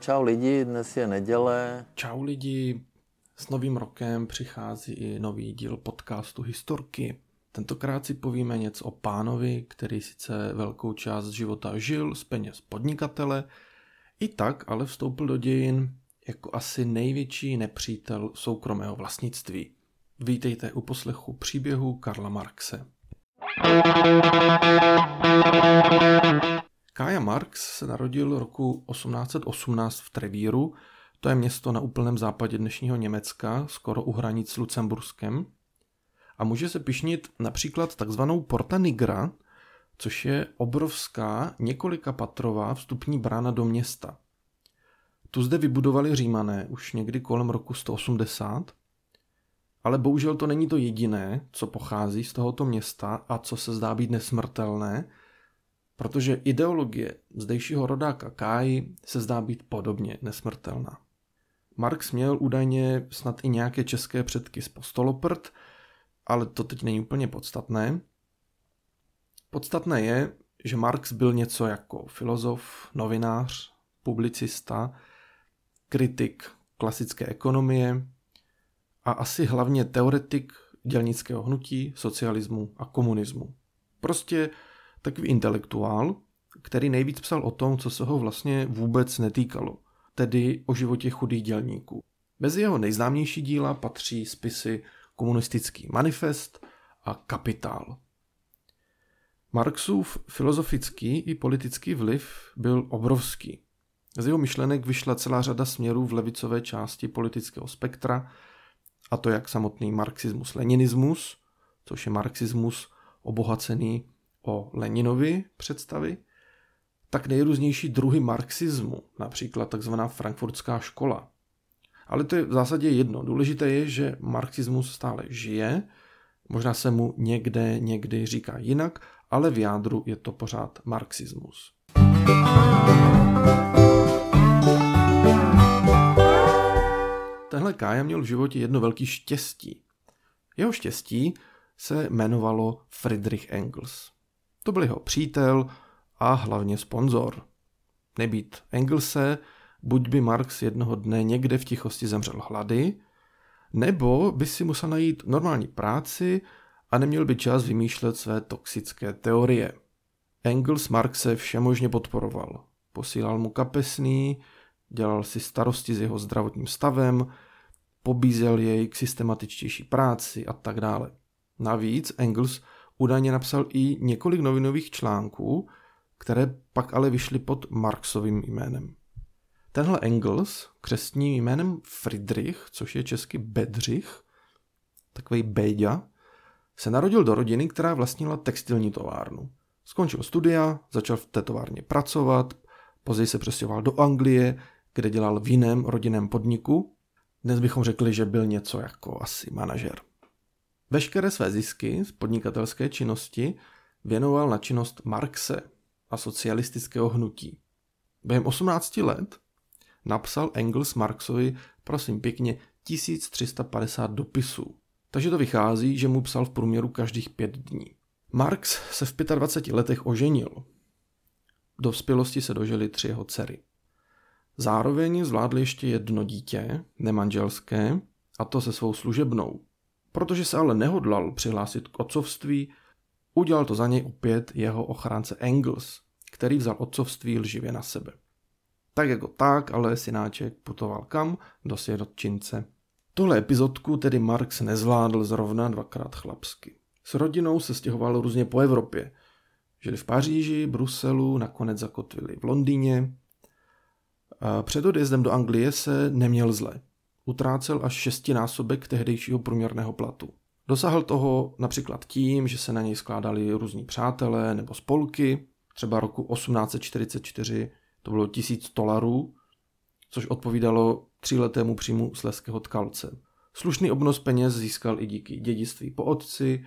Čau lidi, dnes je neděle. Čau lidi, s novým rokem přichází i nový díl podcastu Historky. Tentokrát si povíme něco o pánovi, který sice velkou část života žil z peněz podnikatele, i tak ale vstoupil do dějin jako asi největší nepřítel soukromého vlastnictví. Vítejte u poslechu příběhu Karla Marxe. Kája Marx se narodil roku 1818 v Trevíru, to je město na úplném západě dnešního Německa, skoro u hranic s Lucemburskem. A může se pišnit například takzvanou Porta Nigra, což je obrovská několika patrová vstupní brána do města. Tu zde vybudovali římané už někdy kolem roku 180, ale bohužel to není to jediné, co pochází z tohoto města a co se zdá být nesmrtelné, protože ideologie zdejšího rodáka Káji se zdá být podobně nesmrtelná. Marx měl údajně snad i nějaké české předky z Postoloprt, ale to teď není úplně podstatné. Podstatné je, že Marx byl něco jako filozof, novinář, publicista, kritik klasické ekonomie a asi hlavně teoretik dělnického hnutí, socialismu a komunismu. Prostě takový intelektuál, který nejvíc psal o tom, co se ho vlastně vůbec netýkalo, tedy o životě chudých dělníků. Mezi jeho nejznámější díla patří spisy Komunistický manifest a Kapitál. Marxův filozofický i politický vliv byl obrovský. Z jeho myšlenek vyšla celá řada směrů v levicové části politického spektra, a to jak samotný marxismus-leninismus, což je marxismus obohacený o Leninovi představy, tak nejrůznější druhy marxismu, například takzvaná frankfurtská škola. Ale to je v zásadě jedno. Důležité je, že marxismus stále žije, možná se mu někde někdy říká jinak, ale v jádru je to pořád marxismus. Tenhle Kája měl v životě jedno velké štěstí. Jeho štěstí se jmenovalo Friedrich Engels. To byl jeho přítel a hlavně sponzor. Nebýt Engelse, buď by Marx jednoho dne někde v tichosti zemřel hlady, nebo by si musel najít normální práci a neměl by čas vymýšlet své toxické teorie. Engels Marxe všemožně podporoval. Posílal mu kapesný, dělal si starosti s jeho zdravotním stavem, pobízel jej k systematičtější práci a tak dále. Navíc Engels údajně napsal i několik novinových článků, které pak ale vyšly pod Marxovým jménem. Tenhle Engels, křestním jménem Friedrich, což je česky Bedřich, takový Béďa, se narodil do rodiny, která vlastnila textilní továrnu. Skončil studia, začal v té továrně pracovat, později se přestěhoval do Anglie, kde dělal v jiném rodinném podniku. Dnes bychom řekli, že byl něco jako asi manažer. Veškeré své zisky z podnikatelské činnosti věnoval na činnost Marxe a socialistického hnutí. Během 18 let napsal Engels Marxovi, prosím pěkně, 1350 dopisů. Takže to vychází, že mu psal v průměru každých pět dní. Marx se v 25 letech oženil. Do vzpělosti se dožili tři jeho dcery. Zároveň zvládl ještě jedno dítě, nemanželské, a to se svou služebnou. Protože se ale nehodlal přihlásit k otcovství, udělal to za něj opět jeho ochránce Engels, který vzal otcovství lživě na sebe. Tak jako tak, ale synáček putoval kam? Do sirotčince. Tohle epizodku tedy Marx nezvládl zrovna dvakrát chlapsky. S rodinou se stěhoval různě po Evropě. Žili v Paříži, Bruselu, nakonec zakotvili v Londýně. Před odjezdem do Anglie se neměl zle utrácel až šestinásobek tehdejšího průměrného platu. Dosáhl toho například tím, že se na něj skládali různí přátelé nebo spolky. Třeba roku 1844 to bylo tisíc dolarů, což odpovídalo tříletému příjmu sleského tkalce. Slušný obnos peněz získal i díky dědictví po otci,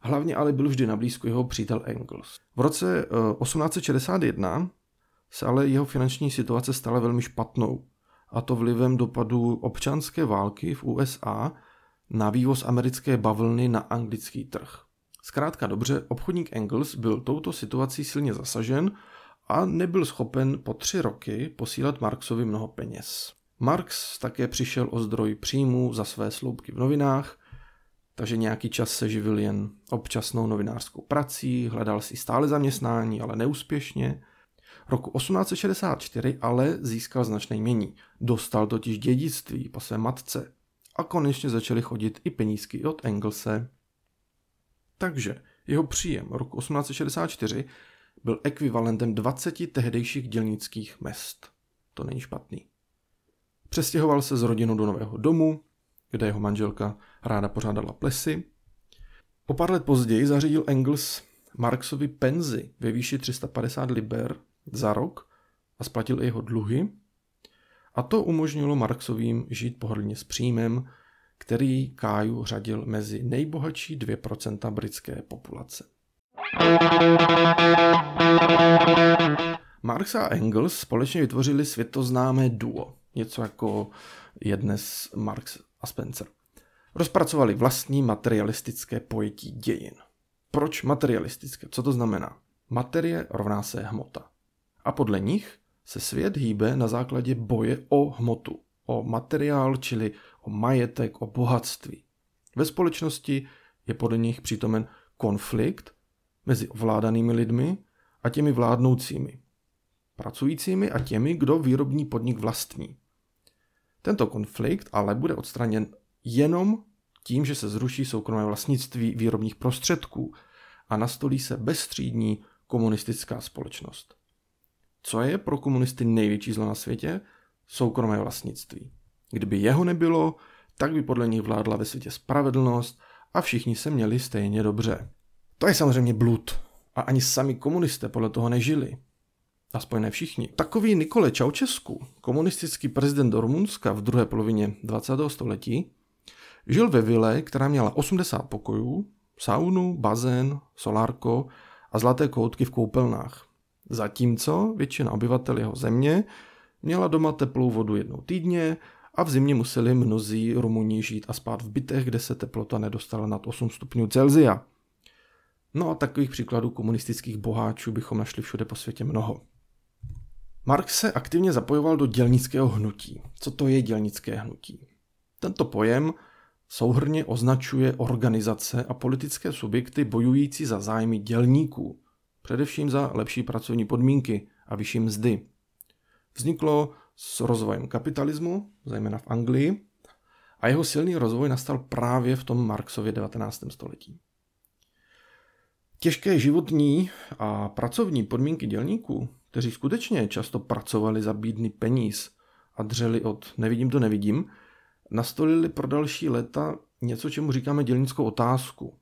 hlavně ale byl vždy na blízku jeho přítel Engels. V roce 1861 eh, se ale jeho finanční situace stala velmi špatnou a to vlivem dopadu občanské války v USA na vývoz americké bavlny na anglický trh. Zkrátka dobře, obchodník Engels byl touto situací silně zasažen a nebyl schopen po tři roky posílat Marxovi mnoho peněz. Marx také přišel o zdroj příjmů za své sloupky v novinách, takže nějaký čas se živil jen občasnou novinářskou prací, hledal si stále zaměstnání, ale neúspěšně. Roku 1864 ale získal značné jmění. Dostal totiž dědictví po své matce a konečně začaly chodit i penízky od Engelse. Takže jeho příjem roku 1864 byl ekvivalentem 20 tehdejších dělnických mest. To není špatný. Přestěhoval se s rodinou do nového domu, kde jeho manželka ráda pořádala plesy. O pár let později zařídil Engels Marxovi penzi ve výši 350 liber za rok a splatil i jeho dluhy. A to umožnilo Marxovým žít pohodlně s příjmem, který Káju řadil mezi nejbohatší 2% britské populace. Marx a Engels společně vytvořili světoznámé duo, něco jako je dnes Marx a Spencer. Rozpracovali vlastní materialistické pojetí dějin. Proč materialistické? Co to znamená? Materie rovná se hmota. A podle nich se svět hýbe na základě boje o hmotu, o materiál, čili o majetek, o bohatství. Ve společnosti je podle nich přítomen konflikt mezi ovládanými lidmi a těmi vládnoucími, pracujícími a těmi, kdo výrobní podnik vlastní. Tento konflikt ale bude odstraněn jenom tím, že se zruší soukromé vlastnictví výrobních prostředků a nastolí se bezstřídní komunistická společnost. Co je pro komunisty největší zlo na světě? Soukromé vlastnictví. Kdyby jeho nebylo, tak by podle nich vládla ve světě spravedlnost a všichni se měli stejně dobře. To je samozřejmě blud. A ani sami komunisté podle toho nežili. Aspoň ne všichni. Takový Nikole Čaučesku, komunistický prezident Rumunska v druhé polovině 20. století, žil ve vile, která měla 80 pokojů, saunu, bazén, solárko a zlaté koutky v koupelnách. Zatímco většina obyvatel jeho země měla doma teplou vodu jednou týdně a v zimě museli mnozí Rumuni žít a spát v bytech, kde se teplota nedostala nad 8 stupňů Celzia. No a takových příkladů komunistických boháčů bychom našli všude po světě mnoho. Marx se aktivně zapojoval do dělnického hnutí. Co to je dělnické hnutí? Tento pojem souhrně označuje organizace a politické subjekty bojující za zájmy dělníků, především za lepší pracovní podmínky a vyšší mzdy. Vzniklo s rozvojem kapitalismu, zejména v Anglii, a jeho silný rozvoj nastal právě v tom Marxově 19. století. Těžké životní a pracovní podmínky dělníků, kteří skutečně často pracovali za bídný peníz a dřeli od nevidím to nevidím, nastolili pro další léta něco, čemu říkáme dělnickou otázku.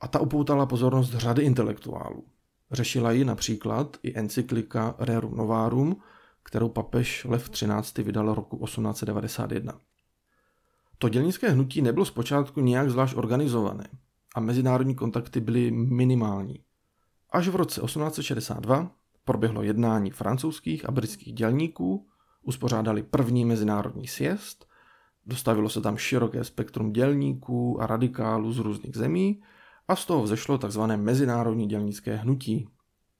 A ta upoutala pozornost řady intelektuálů. Řešila ji například i encyklika Rerum Novarum, kterou papež Lev XIII. vydal roku 1891. To dělnické hnutí nebylo zpočátku nějak zvlášť organizované a mezinárodní kontakty byly minimální. Až v roce 1862 proběhlo jednání francouzských a britských dělníků, uspořádali první mezinárodní sjezd, dostavilo se tam široké spektrum dělníků a radikálů z různých zemí a z toho vzešlo tzv. mezinárodní dělnické hnutí.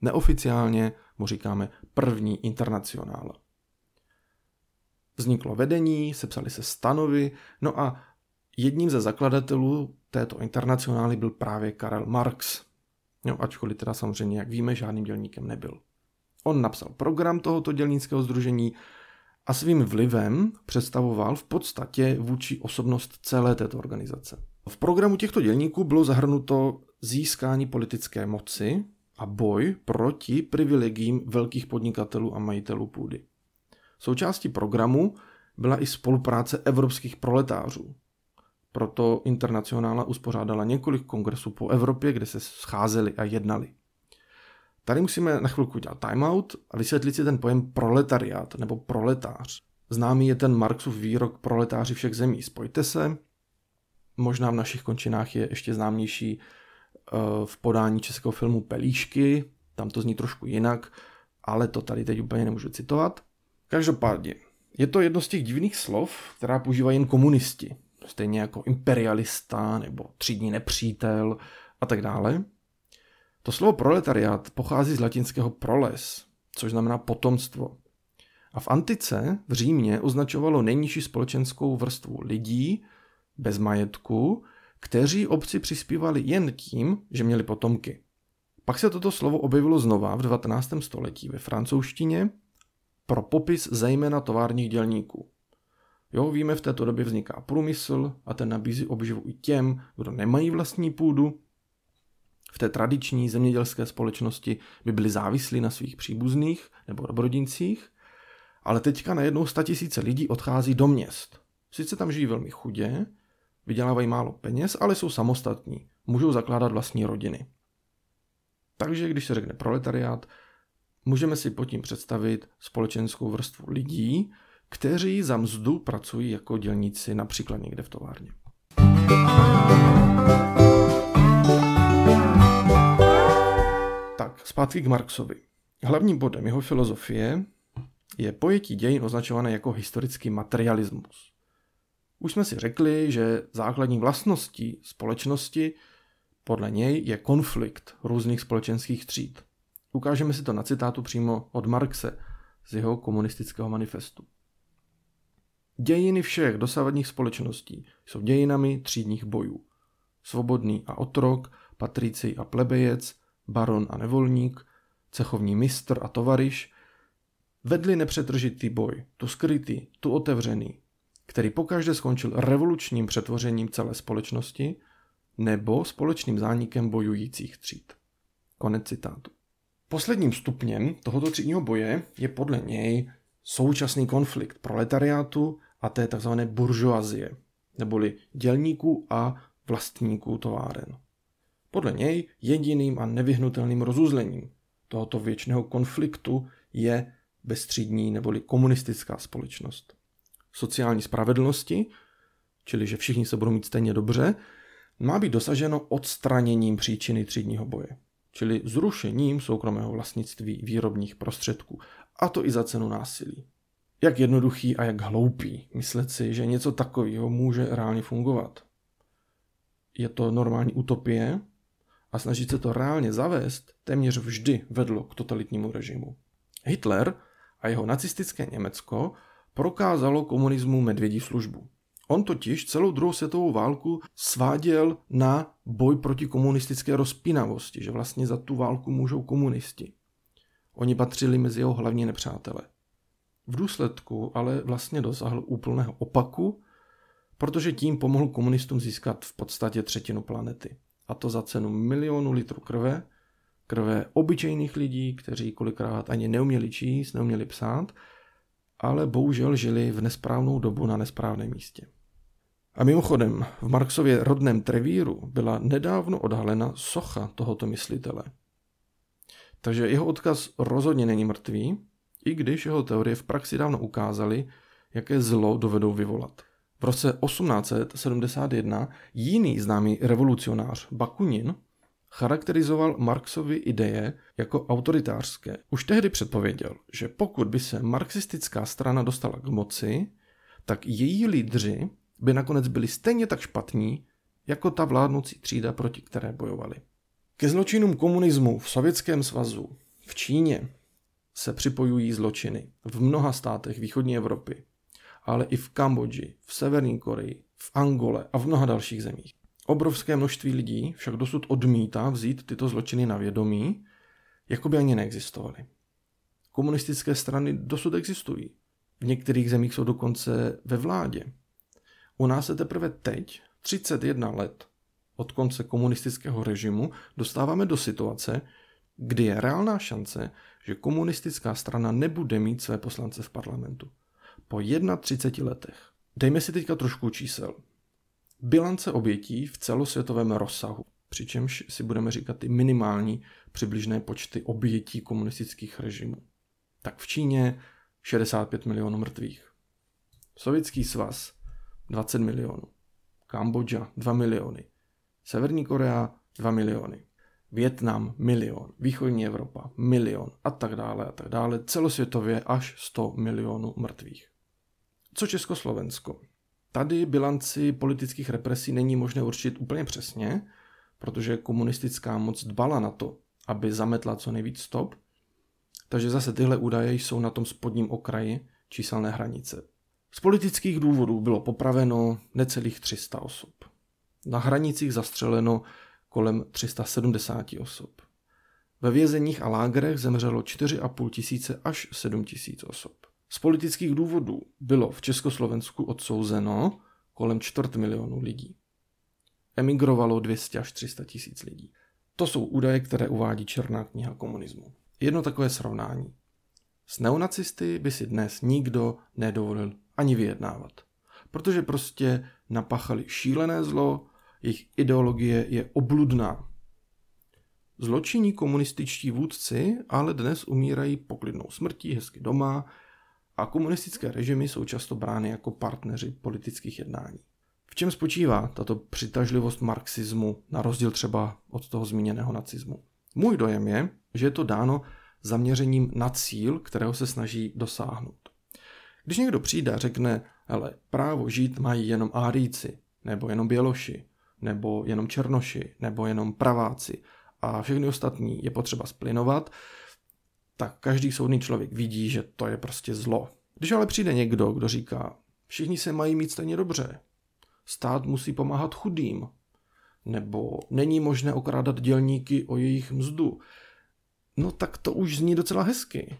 Neoficiálně mu říkáme první internacionála. Vzniklo vedení, sepsali se stanovy, no a jedním ze zakladatelů této internacionály byl právě Karel Marx. No, ačkoliv teda samozřejmě, jak víme, žádným dělníkem nebyl. On napsal program tohoto dělnického združení a svým vlivem představoval v podstatě vůči osobnost celé této organizace. V programu těchto dělníků bylo zahrnuto získání politické moci a boj proti privilegím velkých podnikatelů a majitelů půdy. Součástí programu byla i spolupráce evropských proletářů, proto Internacionála uspořádala několik kongresů po Evropě, kde se scházeli a jednali. Tady musíme na chvilku dělat timeout a vysvětlit si ten pojem proletariát nebo proletář. Známý je ten Marxův výrok proletáři všech zemí. Spojte se. Možná v našich končinách je ještě známější eh, v podání českého filmu Pelíšky. Tam to zní trošku jinak, ale to tady teď úplně nemůžu citovat. Každopádně, je to jedno z těch divných slov, která používají jen komunisti stejně jako imperialista nebo třídní nepřítel a tak dále. To slovo proletariát pochází z latinského proles, což znamená potomstvo. A v antice v Římě označovalo nejnižší společenskou vrstvu lidí bez majetku, kteří obci přispívali jen tím, že měli potomky. Pak se toto slovo objevilo znova v 19. století ve francouzštině pro popis zejména továrních dělníků. Jo, víme, v této době vzniká průmysl a ten nabízí obživu i těm, kdo nemají vlastní půdu. V té tradiční zemědělské společnosti by byli závislí na svých příbuzných nebo dobrodincích, ale teďka najednou tisíce lidí odchází do měst. Sice tam žijí velmi chudě, vydělávají málo peněz, ale jsou samostatní, můžou zakládat vlastní rodiny. Takže když se řekne proletariát, můžeme si pod tím představit společenskou vrstvu lidí, kteří za mzdu pracují jako dělníci například někde v továrně. Tak, zpátky k Marxovi. Hlavním bodem jeho filozofie je pojetí dějin označované jako historický materialismus. Už jsme si řekli, že základní vlastností společnosti podle něj je konflikt různých společenských tříd. Ukážeme si to na citátu přímo od Marxe z jeho komunistického manifestu. Dějiny všech dosavadních společností jsou dějinami třídních bojů. Svobodný a otrok, patricej a plebejec, baron a nevolník, cechovní mistr a tovariš vedli nepřetržitý boj, tu skrytý, tu otevřený, který pokaždé skončil revolučním přetvořením celé společnosti nebo společným zánikem bojujících tříd. Konec citátu. Posledním stupněm tohoto třídního boje je podle něj současný konflikt proletariátu a té tzv. buržoazie, neboli dělníků a vlastníků továren. Podle něj jediným a nevyhnutelným rozuzlením tohoto věčného konfliktu je bezstřídní neboli komunistická společnost. Sociální spravedlnosti, čili že všichni se budou mít stejně dobře, má být dosaženo odstraněním příčiny třídního boje, čili zrušením soukromého vlastnictví výrobních prostředků, a to i za cenu násilí. Jak jednoduchý a jak hloupý myslet si, že něco takového může reálně fungovat. Je to normální utopie a snažit se to reálně zavést téměř vždy vedlo k totalitnímu režimu. Hitler a jeho nacistické Německo prokázalo komunismu medvědí službu. On totiž celou druhou světovou válku sváděl na boj proti komunistické rozpínavosti, že vlastně za tu válku můžou komunisti. Oni patřili mezi jeho hlavní nepřátele. V důsledku ale vlastně dosáhl úplného opaku, protože tím pomohl komunistům získat v podstatě třetinu planety. A to za cenu milionu litrů krve, krve obyčejných lidí, kteří kolikrát ani neuměli číst, neuměli psát, ale bohužel žili v nesprávnou dobu na nesprávném místě. A mimochodem, v Marxově rodném Trevíru byla nedávno odhalena socha tohoto myslitele. Takže jeho odkaz rozhodně není mrtvý, i když jeho teorie v praxi dávno ukázaly, jaké zlo dovedou vyvolat. V roce 1871 jiný známý revolucionář Bakunin charakterizoval Marxovy ideje jako autoritářské. Už tehdy předpověděl, že pokud by se marxistická strana dostala k moci, tak její lídři by nakonec byli stejně tak špatní, jako ta vládnoucí třída, proti které bojovali. Ke zločinům komunismu v Sovětském svazu, v Číně, se připojují zločiny v mnoha státech východní Evropy, ale i v Kambodži, v Severní Koreji, v Angole a v mnoha dalších zemích. Obrovské množství lidí však dosud odmítá vzít tyto zločiny na vědomí, jako by ani neexistovaly. Komunistické strany dosud existují. V některých zemích jsou dokonce ve vládě. U nás se teprve teď, 31 let od konce komunistického režimu, dostáváme do situace, kdy je reálná šance, že komunistická strana nebude mít své poslance v parlamentu. Po 31 letech. Dejme si teďka trošku čísel. Bilance obětí v celosvětovém rozsahu, přičemž si budeme říkat ty minimální přibližné počty obětí komunistických režimů. Tak v Číně 65 milionů mrtvých. Sovětský svaz 20 milionů. Kambodža 2 miliony. Severní Korea 2 miliony. Větnam milion, východní Evropa milion a tak dále a tak dále, celosvětově až 100 milionů mrtvých. Co Československo? Tady bilanci politických represí není možné určit úplně přesně, protože komunistická moc dbala na to, aby zametla co nejvíc stop. Takže zase tyhle údaje jsou na tom spodním okraji číselné hranice. Z politických důvodů bylo popraveno necelých 300 osob. Na hranicích zastřeleno kolem 370 osob. Ve vězeních a lágrech zemřelo 4,5 tisíce až 7 tisíc osob. Z politických důvodů bylo v Československu odsouzeno kolem čtvrt milionu lidí. Emigrovalo 200 až 300 tisíc lidí. To jsou údaje, které uvádí Černá kniha komunismu. Jedno takové srovnání. S neonacisty by si dnes nikdo nedovolil ani vyjednávat. Protože prostě napáchali šílené zlo, jejich ideologie je obludná. Zločinní komunističtí vůdci ale dnes umírají poklidnou smrtí, hezky doma a komunistické režimy jsou často brány jako partneři politických jednání. V čem spočívá tato přitažlivost marxismu na rozdíl třeba od toho zmíněného nacismu? Můj dojem je, že je to dáno zaměřením na cíl, kterého se snaží dosáhnout. Když někdo přijde a řekne, ale právo žít mají jenom áríci, nebo jenom běloši, nebo jenom černoši, nebo jenom praváci a všechny ostatní je potřeba splinovat, tak každý soudný člověk vidí, že to je prostě zlo. Když ale přijde někdo, kdo říká, všichni se mají mít stejně dobře, stát musí pomáhat chudým, nebo není možné okrádat dělníky o jejich mzdu, no tak to už zní docela hezky.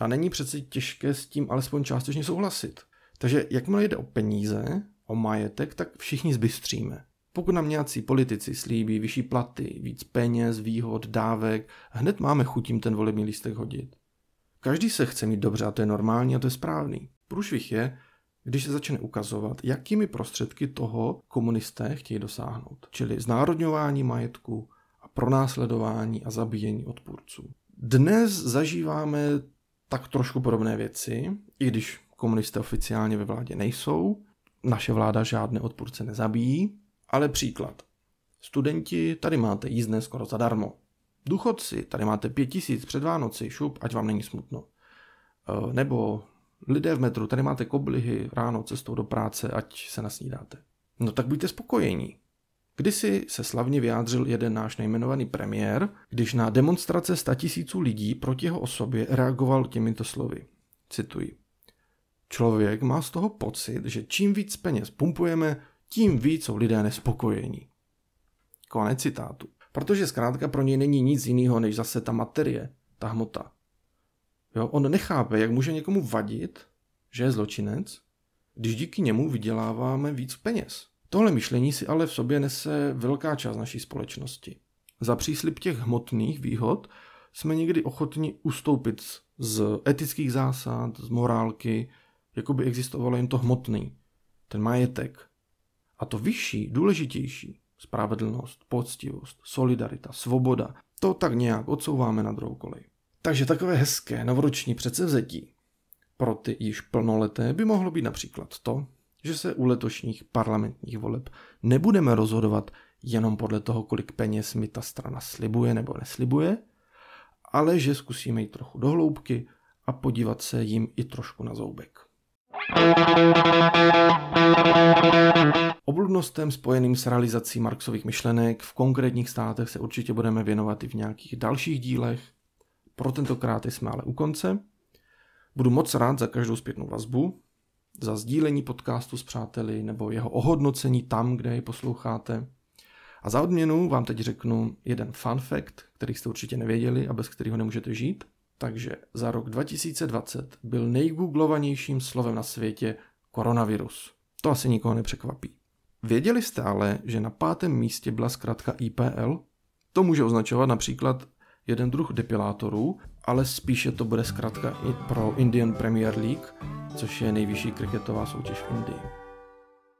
A není přeci těžké s tím alespoň částečně souhlasit. Takže jakmile jde o peníze, o majetek, tak všichni zbystříme. Pokud nám nějací politici slíbí vyšší platy, víc peněz, výhod, dávek, hned máme chutím ten volební lístek hodit. Každý se chce mít dobře a to je normální a to je správný. Průšvih je, když se začne ukazovat, jakými prostředky toho komunisté chtějí dosáhnout. Čili znárodňování majetku a pronásledování a zabíjení odpůrců. Dnes zažíváme tak trošku podobné věci, i když komunisté oficiálně ve vládě nejsou, naše vláda žádné odpůrce nezabíjí, ale příklad. Studenti, tady máte jízdné skoro zadarmo. Důchodci, tady máte pět tisíc před Vánoci, šup, ať vám není smutno. E, nebo lidé v metru, tady máte koblihy ráno cestou do práce, ať se nasnídáte. No tak buďte spokojení. Kdysi se slavně vyjádřil jeden náš nejmenovaný premiér, když na demonstrace tisíců lidí proti jeho osobě reagoval těmito slovy. Cituji. Člověk má z toho pocit, že čím víc peněz pumpujeme, tím víc jsou lidé nespokojení. Konec citátu. Protože zkrátka pro něj není nic jiného, než zase ta materie, ta hmota. Jo, on nechápe, jak může někomu vadit, že je zločinec, když díky němu vyděláváme víc peněz. Tohle myšlení si ale v sobě nese velká část naší společnosti. Za příslip těch hmotných výhod jsme někdy ochotni ustoupit z etických zásad, z morálky, jako by existovalo jen to hmotný, ten majetek. A to vyšší, důležitější, spravedlnost, poctivost, solidarita, svoboda, to tak nějak odsouváme na druhou kolej. Takže takové hezké novoroční předsevzetí pro ty již plnoleté by mohlo být například to, že se u letošních parlamentních voleb nebudeme rozhodovat jenom podle toho, kolik peněz mi ta strana slibuje nebo neslibuje, ale že zkusíme jít trochu do hloubky a podívat se jim i trošku na zoubek. Obludnostem spojeným s realizací Marxových myšlenek v konkrétních státech se určitě budeme věnovat i v nějakých dalších dílech. Pro tentokrát jsme ale u konce. Budu moc rád za každou zpětnou vazbu, za sdílení podcastu s přáteli nebo jeho ohodnocení tam, kde ji posloucháte. A za odměnu vám teď řeknu jeden fun fact, který jste určitě nevěděli a bez kterého nemůžete žít. Takže za rok 2020 byl nejgooglovanějším slovem na světě koronavirus. To asi nikoho nepřekvapí. Věděli jste ale, že na pátém místě byla zkrátka IPL? To může označovat například jeden druh depilátorů, ale spíše to bude zkrátka i pro Indian Premier League, což je nejvyšší kriketová soutěž v Indii.